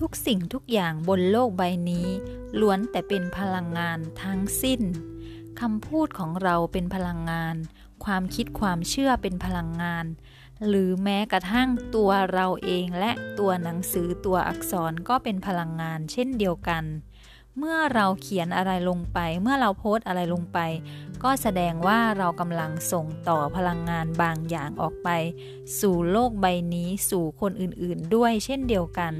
ทุกสิ่งทุกอย่างบนโลกใบนี้ ล้วนแต่เป็นพลังงานทั้งสิ้นคำพูดของเราเป็นพลังงาน ความคิดความเชื่อเป็นพลังงาน หรือแม้กระทั่งตัวเราเองและตัวหนังสือตัวอักษรก็เป็นพลังงานเช่นเดียวกัน เมื่อเราเขียนอะไรลงไป เมื่อเราโพสอะไรลงไป ก็แสดงว่าเรากำลังส่งต่อพลังงานบางอย่างออกไป สู่โลกใบนี้สู่คนอื่นๆด้วยเช่นเดียวกัน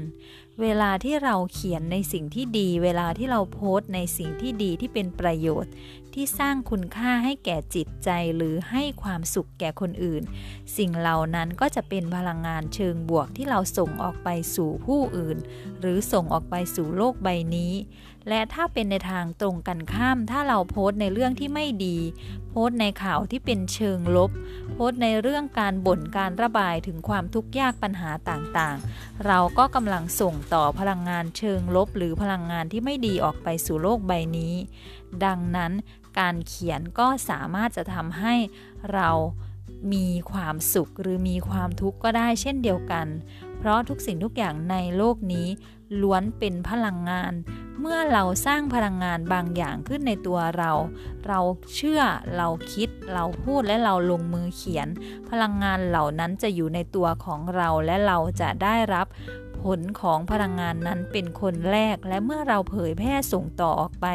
เวลาที่เราเขียนในสิ่งที่ดี เวลาที่เราโพสต์ในสิ่งที่ดีที่เป็นประโยชน์ ที่สร้างคุณค่าให้แก่จิตใจหรือให้ความสุขแก่คนอื่น สิ่งเหล่านั้นก็จะเป็นพลังงานเชิงบวกที่เราส่งออกไปสู่ผู้อื่น หรือส่งออกไปสู่โลกใบนี้ และถ้าเป็นในทางตรงกันข้าม ถ้าเราโพสต์ในเรื่องที่ไม่ดีดีโพสต์ในข่าวที่เป็นเชิงลบ โพสต์ในเรื่องการบ่นการระบายถึงความทุกข์ยากปัญหาต่างๆ เราก็กำลังส่งต่อพลังงานเชิงลบ หรือพลังงานที่ไม่ดีออกไปสู่โลกใบนี้ ดังนั้นการเขียนก็สามารถจะทำให้เรามีความสุขหรือมีความทุกข์ก็ได้เช่นเดียวกัน เพราะทุกสิ่งทุกอย่างในโลกนี้ ล้วนเป็นพลังงาน เมื่อเราสร้างพลังงานบางอย่างขึ้นในตัวเรา เราเชื่อเราคิด เราพูดและเราลงมือเขียน พลังงานเหล่านั้นจะอยู่ในตัวของเราและเราจะได้รับ ผลของพลังงานนั้นเป็นคนแรก และเมื่อเราเผยแพร่ส่งต่อออกไป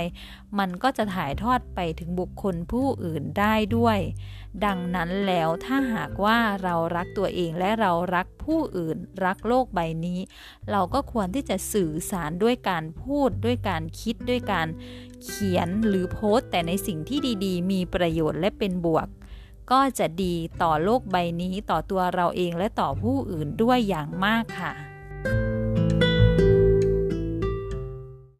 มันก็จะถ่ายทอดไปถึงบุคคลผู้อื่นได้ด้วย ดังนั้นแล้วถ้าหากว่าเรารักตัวเองและเรารักผู้อื่น รักโลกใบนี้ เราก็ควรที่จะสื่อสารด้วยการพูดด้วยการคิดด้วยการเขียนหรือโพสต์ แต่ในสิ่งที่ดีๆ มีประโยชน์และเป็นบวกก็จะดีต่อโลกใบนี้ต่อตัวเราเองและต่อผู้อื่นด้วยอย่างมากค่ะ